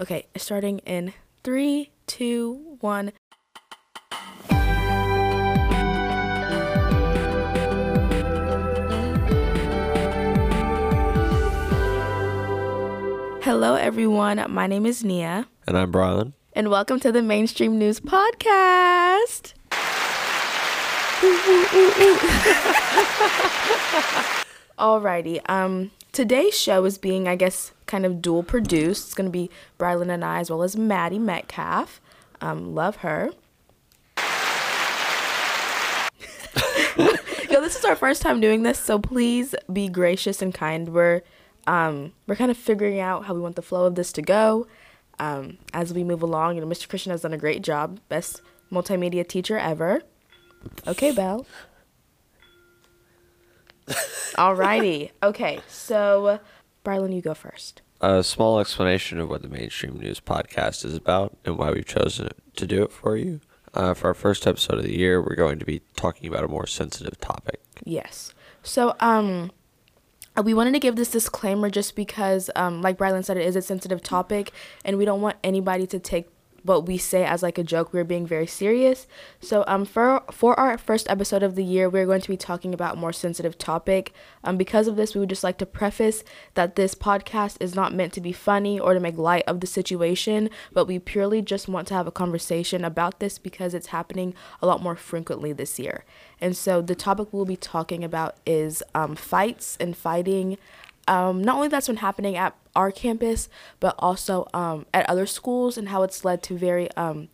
Okay, starting in three, two, one. Hello, everyone. My name is Nia, And I'm Brian. and welcome to the Mainstream News Podcast. Alrighty. Um, today's show is being, I guess, kind of dual produced. It's gonna be Brylan and I, as well as Maddie Metcalf. Um, love her. Yo, this is our first time doing this, so please be gracious and kind. We're um, we're kind of figuring out how we want the flow of this to go um, as we move along. You know, Mr. Christian has done a great job, best multimedia teacher ever. Okay, Belle. Alrighty. Okay, so Brylan, you go first. A small explanation of what the Mainstream News Podcast is about and why we've chosen to do it for you. Uh, for our first episode of the year, we're going to be talking about a more sensitive topic. Yes. So, um, we wanted to give this disclaimer just because, um, like Brylan said, it is a sensitive topic, and we don't want anybody to take what we say as like a joke. We're being very serious. So, um, for for our first episode of the year, we're going to be talking about more sensitive topic. Um, because of this, we would just like to preface that this podcast is not meant to be funny or to make light of the situation, but we purely just want to have a conversation about this because it's happening a lot more frequently this year. And so the topic we'll be talking about is um, fights and fighting. Um, not only that's been happening at our campus, but also um, at other schools and how it's led to very, um,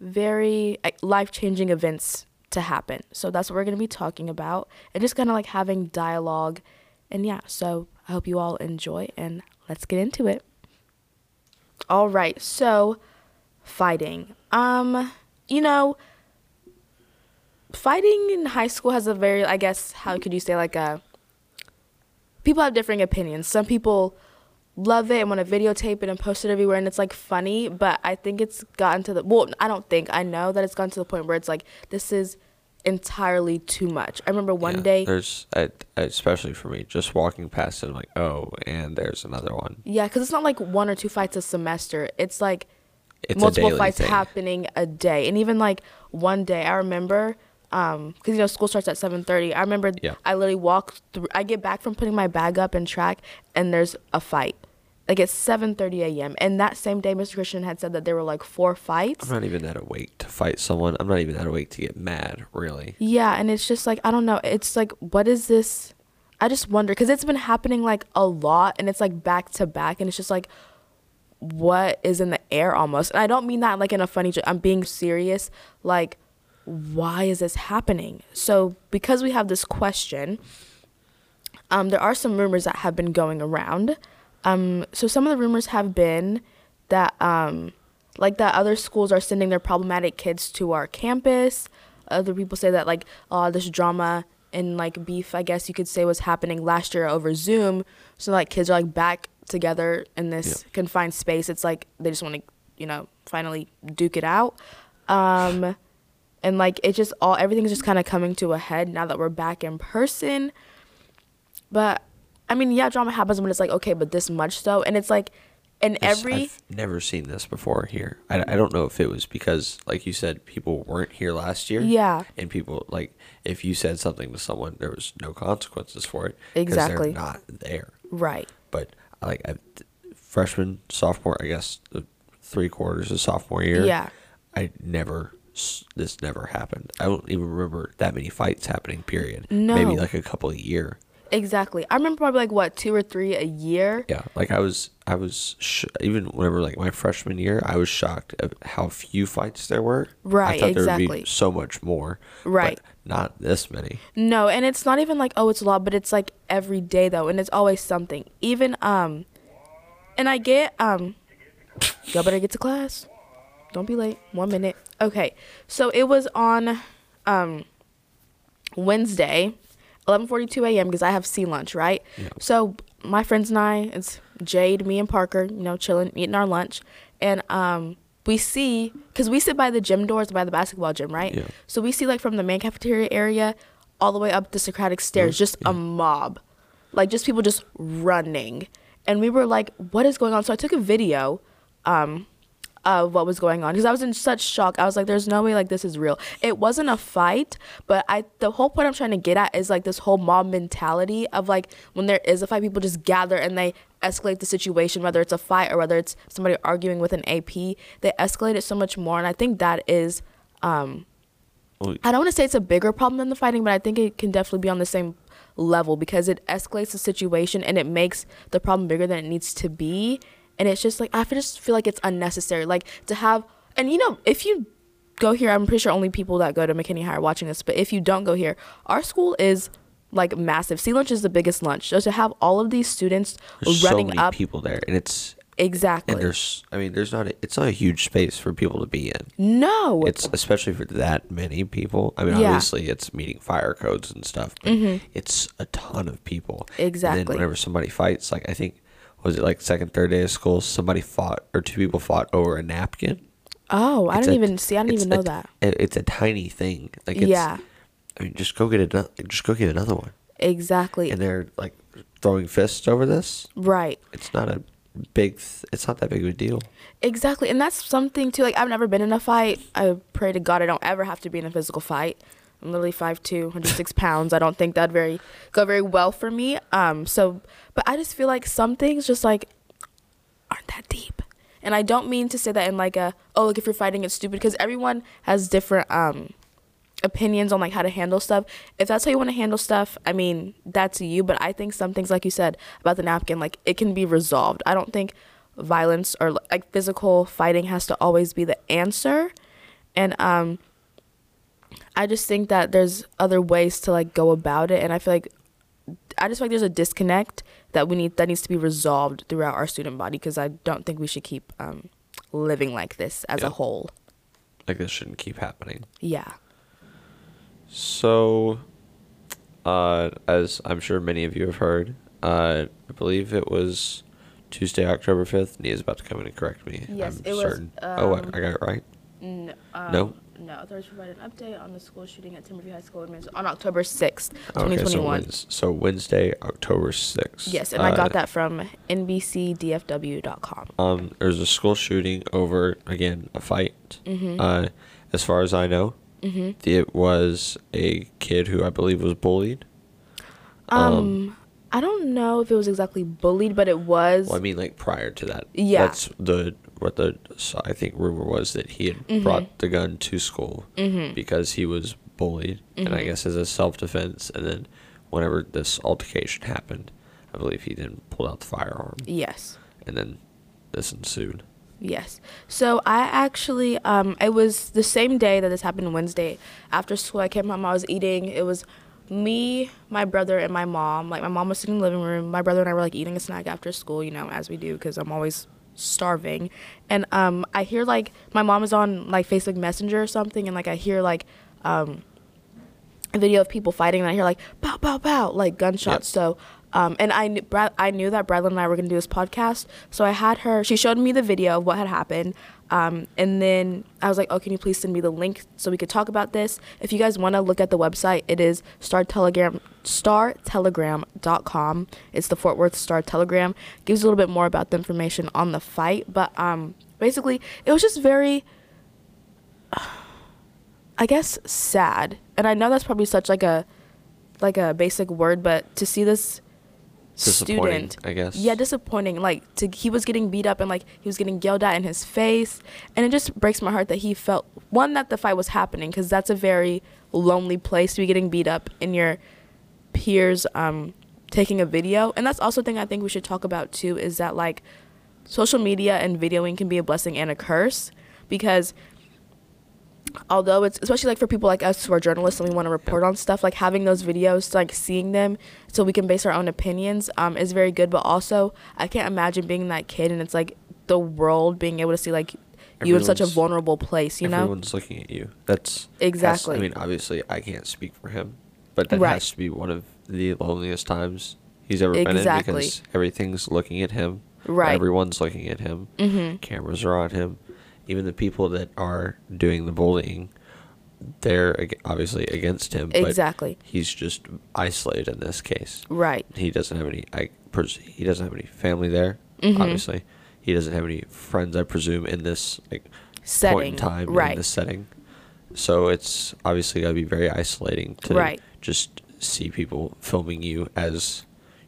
very life changing events to happen. So that's what we're going to be talking about and just kind of like having dialogue. And yeah, so I hope you all enjoy and let's get into it. All right, so fighting. Um, you know, fighting in high school has a very i guess how could you say like a people have differing opinions some people love it and want to videotape it and post it everywhere and it's like funny but i think it's gotten to the well i don't think i know that it's gotten to the point where it's like this is entirely too much i remember one Yeah, day There's, I, especially for me, just walking past it, I'm like, oh, and there's another one. yeah because it's not like one or two fights a semester it's like It's multiple fights thing. happening a day and even like one day i remember um because you know school starts at 7.30 i remember Yeah. i literally walk through i get back from putting my bag up in track and there's a fight. Like it's 7.30 a.m and that same day mr christian had said that there were like four fights. I'm not even that awake to fight someone. I'm not even that awake to get mad, really. yeah and it's just like i don't know. It's like what is this? I just wonder because it's been happening like a lot and it's like back to back and it's just like what is in the air almost. And i don't mean that like in a funny joke i'm being serious. Like why is this happening? So because we have this question um, there are some rumors that have been going around. Um, so some of the rumors have been that um, like that other schools are sending their problematic kids to our campus. Other people say that like uh, this drama and like beef i guess you could say was happening last year over zoom. So like kids are like back together in this Yeah. confined space. It's like they just want to you know finally duke it out. Um and like it just all everything's just kind of coming to a head now that we're back in person but i mean yeah drama happens when it's like okay but this much so and it's like in This- every I've never seen this before here. I, I don't know if it was because, like you said, people weren't here last year. Yeah. And people, like, if you said something to someone, there was no consequences for it Exactly. They're not there. right but like I, freshman, sophomore, I guess the three quarters of sophomore year. Yeah. I never. This never happened. I don't even remember that many fights happening. Period. No. Maybe like a couple a year. exactly i remember probably like what two or three a year Yeah. Like I was. I was sh- even whenever like my freshman year, I was shocked at how few fights there were. Right, I thought there would exactly. be so much more. Right. not this many. No, and it's not even like oh it's a lot, but it's like every day though, and it's always something. Even um, and I get um, y'all better get to class. Don't be late. One minute. Okay, so it was on um Wednesday, eleven forty two a.m. because I have C lunch right. Yeah. So my friends and I, it's Jade, me, and Parker, you know, chilling, eating our lunch, and um. We see, because we sit by the gym doors, by the basketball gym, right? Yeah. So we see, like, from the main cafeteria area all the way up the Socratic stairs, Mm, just a mob. Like, just people just running. and we were like, "What is going on?" So I took a video. Um, of what was going on because I was in such shock. I was like, "There's no way like this is real." It wasn't a fight, but I the whole point I'm trying to get at is like this whole mob mentality of like when there is a fight, people just gather and they escalate the situation, whether it's a fight or whether it's somebody arguing with an AP. They escalate it so much more, and I think that is. Um, I don't want to say it's a bigger problem than the fighting, but I think it can definitely be on the same level because it escalates the situation and it makes the problem bigger than it needs to be. And it's just like I just feel like it's unnecessary. Like to have, and you know, if you go here, I'm pretty sure only people that go to McKinney High are watching this. But if you don't go here, our school is like massive. C Lunch is the biggest lunch. So to have all of these students there's so running many up, people there, and it's exactly. and there's I mean there's not a, it's not a huge space for people to be in. no, It's especially for that many people. I mean, Yeah. Mm-hmm. obviously it's meeting fire codes and stuff, but it's a ton of people. Exactly. And then whenever somebody fights, like I think was it like second third day of school, somebody fought or two people fought over a napkin. oh, I It's didn't a- even see. I didn't even know a- that. it- It's a tiny thing. Like it's, Yeah. I mean, just go get another. Just go get another one. Exactly. And they're like throwing fists over this. right. It's not a big. Th- it's not that big of a deal. Exactly. And that's something too. Like I've never been in a fight. I pray to God I don't ever have to be in a physical fight. I'm literally 5'2", 106 pounds. I don't think that'd very go very well for me. Um. So, but I just feel like some things just like aren't that deep. And I don't mean to say that in like a oh look if you're fighting it's stupid because everyone has different um opinions on like how to handle stuff. If that's how you want to handle stuff, I mean, that's you, but I think some things like you said about the napkin like it can be resolved. I don't think violence or like physical fighting has to always be the answer. And um I just think that there's other ways to like go about it and I feel like I just feel like there's a disconnect that we need that needs to be resolved throughout our student body because I don't think we should keep um living like this as Yeah. a whole. Like this shouldn't keep happening. Yeah. So, uh, as I'm sure many of you have heard, uh, I believe it was Tuesday, October 5th. Nia's about to come in and correct me. Yes, I'm it was, certain. oh, um, I got it right? No. Um, No? No. Authorities provided an update on the school shooting at Timberview High School on October 6th, Okay, so, 2021. Wednes- so Wednesday, October 6th. yes, and I got Uh, that from NBCDFW.com. Um, there's a school shooting over, again, a fight. Mm-hmm. Uh, as far as I know, it was a kid who I believe was bullied. Um, I don't know if it was exactly bullied, but it was. Well, I mean, like prior to that. Yeah. That's the what the I think rumor was that he had Mm-hmm. brought the gun to school because he was bullied, and Mm-hmm. I guess as a self defense. And then, whenever this altercation happened, I believe he then pulled out the firearm, yes. and then this ensued. Yes. So I actually, um, it was the same day that this happened Wednesday. After school, I came home. I was eating. It was me, my brother, and my mom. Like my mom was sitting in the living room. My brother and I were like eating a snack after school, you know, as we do, because I'm always starving. And um, I hear like my mom is on like Facebook Messenger or something, and like I hear like um, a video of people fighting, and I hear like pow pow pow, like gunshots. Yep. So, um, and I knew Brad, I knew that Bradley and I were gonna do this podcast, so I had her. She showed me the video of what had happened, um, and then I was like, "Oh, can you please send me the link so we could talk about this?" If you guys want to look at the website, it is Star Telegram StarTelegram.com. It's the Fort Worth Star Telegram. Gives a little bit more about the information on the fight, but um, basically, it was just very. I guess sad. And I know that's probably such like a like a basic word, but to see this student I guess. Yeah, disappointing. Like to he was getting beat up and like he was getting yelled at in his face and it just breaks my heart that he felt one that the fight was happening cuz that's a very lonely place to be getting beat up in your peers um taking a video. And that's also a thing I think we should talk about too is that like social media and videoing can be a blessing and a curse because although it's especially like for people like us who are journalists and we want to report on stuff like having those videos like seeing them so we can base our own opinions um, is very good but also i can't imagine being that kid and it's like the world being able to see like you in such a vulnerable place you know Everyone's looking at you. That's has- Exactly. I mean, obviously, I can't speak for him, but that Right. has to be one of the loneliest times he's ever been in because everything's looking at him. Right. Everyone's looking at him. mm-hmm. Cameras are on him. Even the people that are doing the bullying they're obviously against him. Exactly. He's just isolated in this case. Right. He doesn't have any. I he doesn't have any family there. Mhm. Obviously, he doesn't have any friends. I presume in this like point Setting, in time right. in this setting. So it's obviously got to be very isolating to Right. just see people filming you as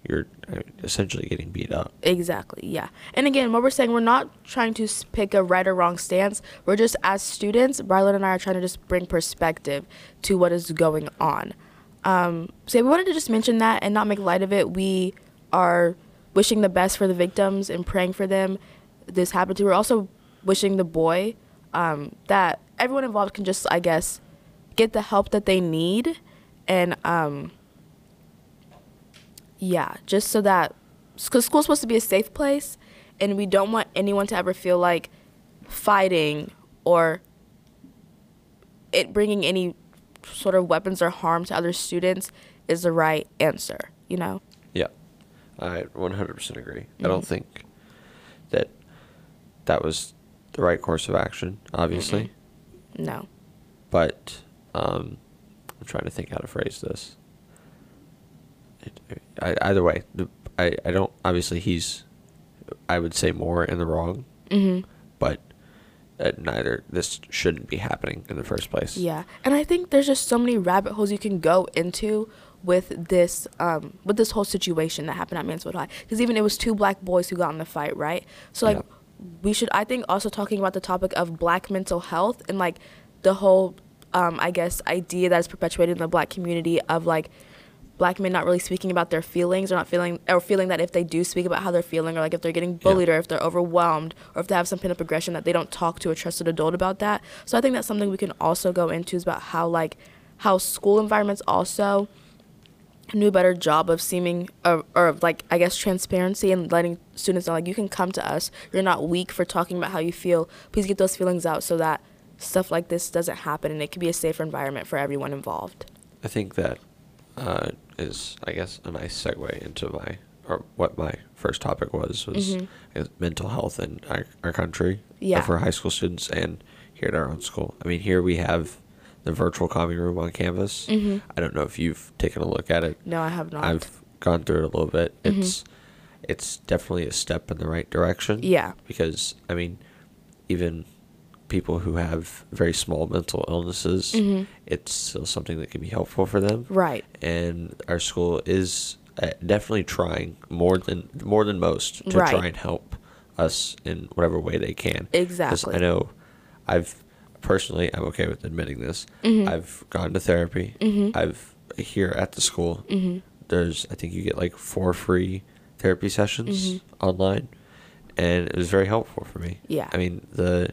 you're uh, essentially getting beat up. Exactly. Yeah. And again, what we're saying, we're not trying to pick a right or wrong stance. We're just as students, Brylan and I are trying to just bring perspective to what is going on. Um, so yeah, we wanted to just mention that and not make light of it. We are wishing the best for the victims and praying for them. This happened to. We're also wishing the boy um, that everyone involved can just, I guess, get the help that they need, and um, yeah, just so that because school's supposed to be a safe place, and we don't want anyone to ever feel like fighting or it bringing any sort of weapons or harm to other students is the right answer. You know. Yeah, I 100% agree. I Mhm. don't think that that was the right course of action, obviously, No. but um, I'm trying to think how to phrase this. Either way, I, I don't. Obviously, he's, I would say, more in the wrong, Mhm. but uh, neither. This shouldn't be happening in the first place. Yeah, and I think there's just so many rabbit holes you can go into with this um, with this whole situation that happened at Mansfield High. Because even it was two black boys who got in the fight, right? So like, Yeah. we should I think also talking about the topic of black mental health and like the whole um, I guess idea that is perpetuated in the black community of like black men not really speaking about their feelings or not feeling or feeling that if they do speak about how they're feeling or like if they're getting bullied or if they're overwhelmed or if they have some pent up aggression that they don't talk to a trusted adult about that. So I think that's something we can also go into is about how like how school environments also do a better job of seeming or, or of, like I guess transparency and letting students know like you can come to us. You're not weak for talking about how you feel. Please get those feelings out so that stuff like this doesn't happen and it can be a safer environment for everyone involved. I think that uh, is, I guess, a nice segue into my or what my first topic was was Mhm. Mental health in our, our country uh, Yeah. for high school students and here at our own school. I mean, here we have the virtual common room on campus. Mhm. I don't know if you've taken a look at it. No, I have not. I've gone through it a little bit. Mhm. It's it's definitely a step in the right direction. Yeah. Because I mean, even people who have very small mental illnesses, Mhm. it's still something that can be helpful for them. Right. And our school is uh, definitely trying more than more than most to Right. try and help us in whatever way they can. Exactly. Because I know I've personally I'm okay with admitting this. Mhm. I've gone to therapy. Mhm. I've here at the school. Mhm. There's I think you get like four free therapy sessions Mhm. online, and it was very helpful for me. Yeah. I mean the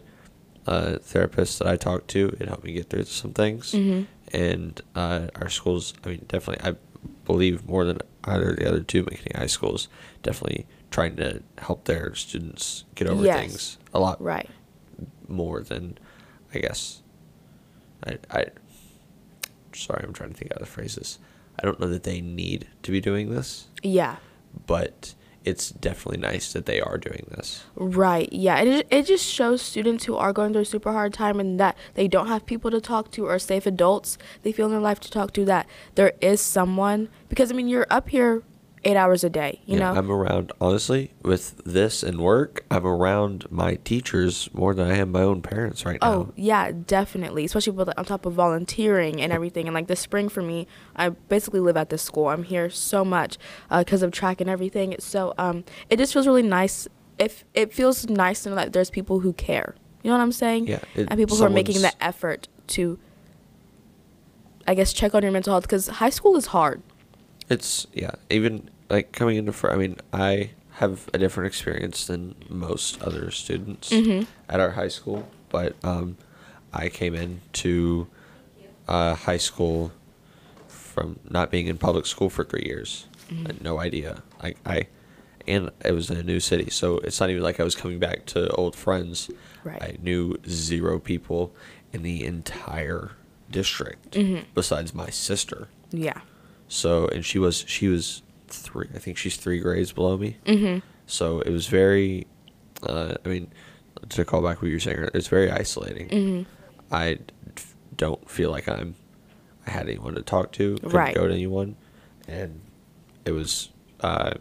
uh, therapist that I talked to, it helped me get through some things, Mhm. and uh, our schools. I mean, definitely, I believe more than either of the other two McKinney high schools, definitely trying to help their students get over Yes. things a lot Right. more than, I guess. I I. Sorry, I'm trying to think how to phrase this. I don't know that they need to be doing this, Yeah. but it's definitely nice that they are doing this. Right. Yeah. It, it just shows students who are going through a super hard time and that they don't have people to talk to or safe adults they feel in their life to talk to that there is someone because I mean you're up here eight hours a day. You Yeah, know. I'm around honestly with this and work. I'm around my teachers more than I am my own parents right Oh now. yeah, definitely. Especially with on top of volunteering and everything. And like this spring for me, I basically live at this school. I'm here so much because of track and everything. So um, it just feels really nice. If it feels nice to know that there's people who care. You know what I'm saying? Yeah, it- and people who are making the effort to, I guess, check on your mental health because high school is hard. It's yeah, even like coming into fr- I mean, I have a different experience than most other students Mhm. at our high school, but um, I came into uh, high school from not being in public school for three years. I had no idea. I, I and it was in a new city, so it's not even like I was coming back to old friends. Right. I knew zero people in the entire district Mhm. besides my sister. Yeah. So and she was she was three. I think she's three grades below me. Mhm. So it was very. Uh, I mean, to call back what you were saying, it's very isolating. Mhm. I don't feel like I'm I had anyone to talk to, couldn't Right. go to anyone, and it was uh,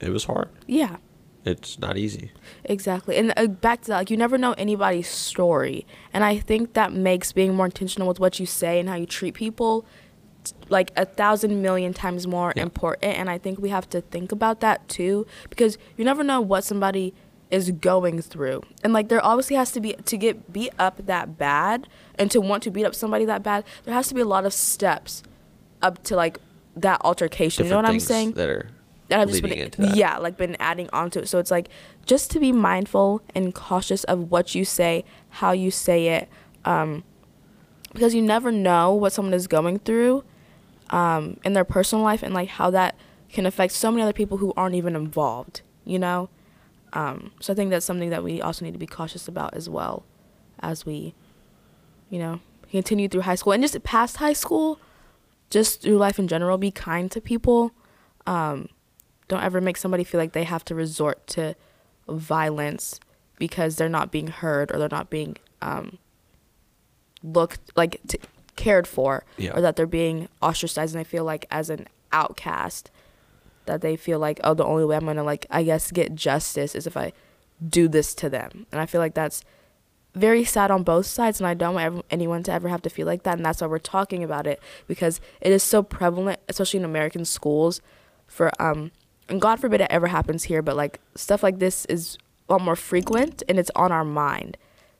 it was hard. Yeah. It's not easy. Exactly. And uh, back to that, like, you never know anybody's story. And I think that makes being more intentional with what you say and how you treat people like a thousand million times more Yeah. important. And I think we have to think about that too because you never know what somebody is going through. And like, there obviously has to be, to get beat up that bad and to want to beat up somebody that bad, there has to be a lot of steps up to like that altercation. you know what I'm saying? That are that have just been into that. yeah like been adding onto it so it's like just to be mindful and cautious of what you say how you say it um, because you never know what someone is going through um, in their personal life and like how that can affect so many other people who aren't even involved you know? Um, so i think that's something that we also need to be cautious about as well as we you know continue through high school and just past high school just through life in general be kind to people. Um, don't ever make somebody feel like they have to resort to violence because they're not being heard or they're not being um, looked like cared for Yeah. or that they're being ostracized and they feel like as an outcast that they feel like oh the only way i'm gonna like i guess get justice is if i do this to them and i feel like that's very sad on both sides and i don't want anyone to ever have to feel like that and that's why we're talking about it because it is so prevalent especially in american schools for um and god forbid it ever happens here but like stuff like this is a lot more frequent and it's on our mind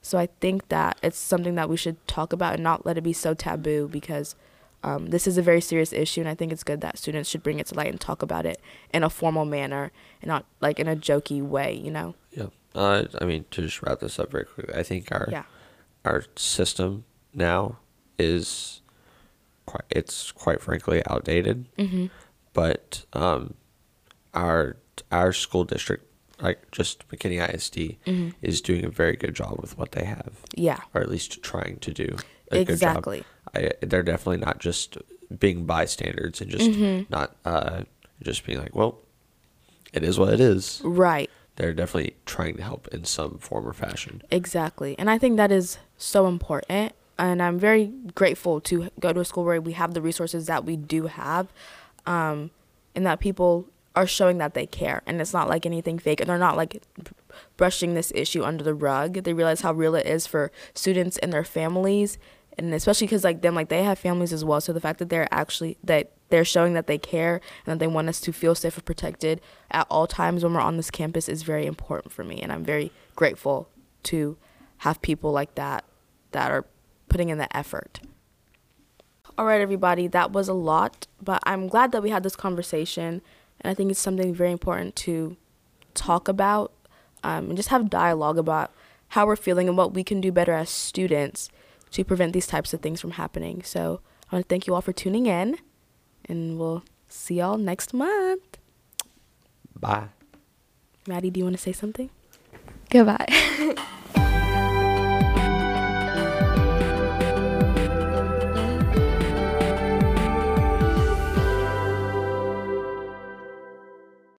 so i think that it's something that we should talk about and not let it be so taboo because um, this is a very serious issue and i think it's good that students should bring it to light and talk about it in a formal manner and not like in a jokey way you know Yeah. Uh, I mean, to just wrap this up very quickly, I think our Yeah. our system now is quite it's quite frankly outdated. mm-hmm. But um, our our school district, like just McKinney ISD, Mhm. is doing a very good job with what they have, yeah or at least trying to do a Exactly. good job. I, they're definitely not just being bystanders and just Mhm. not uh, just being like, well, it is what it is. right They're definitely trying to help in some form or fashion. Exactly. And I think that is so important. And I'm very grateful to go to a school where we have the resources that we do have um, and that people are showing that they care. And it's not like anything fake. And they're not like brushing this issue under the rug. They realize how real it is for students and their families. And especially because like them, like they have families as well. So the fact that they're actually, that they're showing that they care and that they want us to feel safe and protected at all times when we're on this campus is very important for me. And I'm very grateful to have people like that that are putting in the effort. All right, everybody, that was a lot, but I'm glad that we had this conversation. And I think it's something very important to talk about um, and just have dialogue about how we're feeling and what we can do better as students to prevent these types of things from happening. So I want to thank you all for tuning in, and we'll see y'all next month. Bye. Maddie, do you want to say something? Goodbye.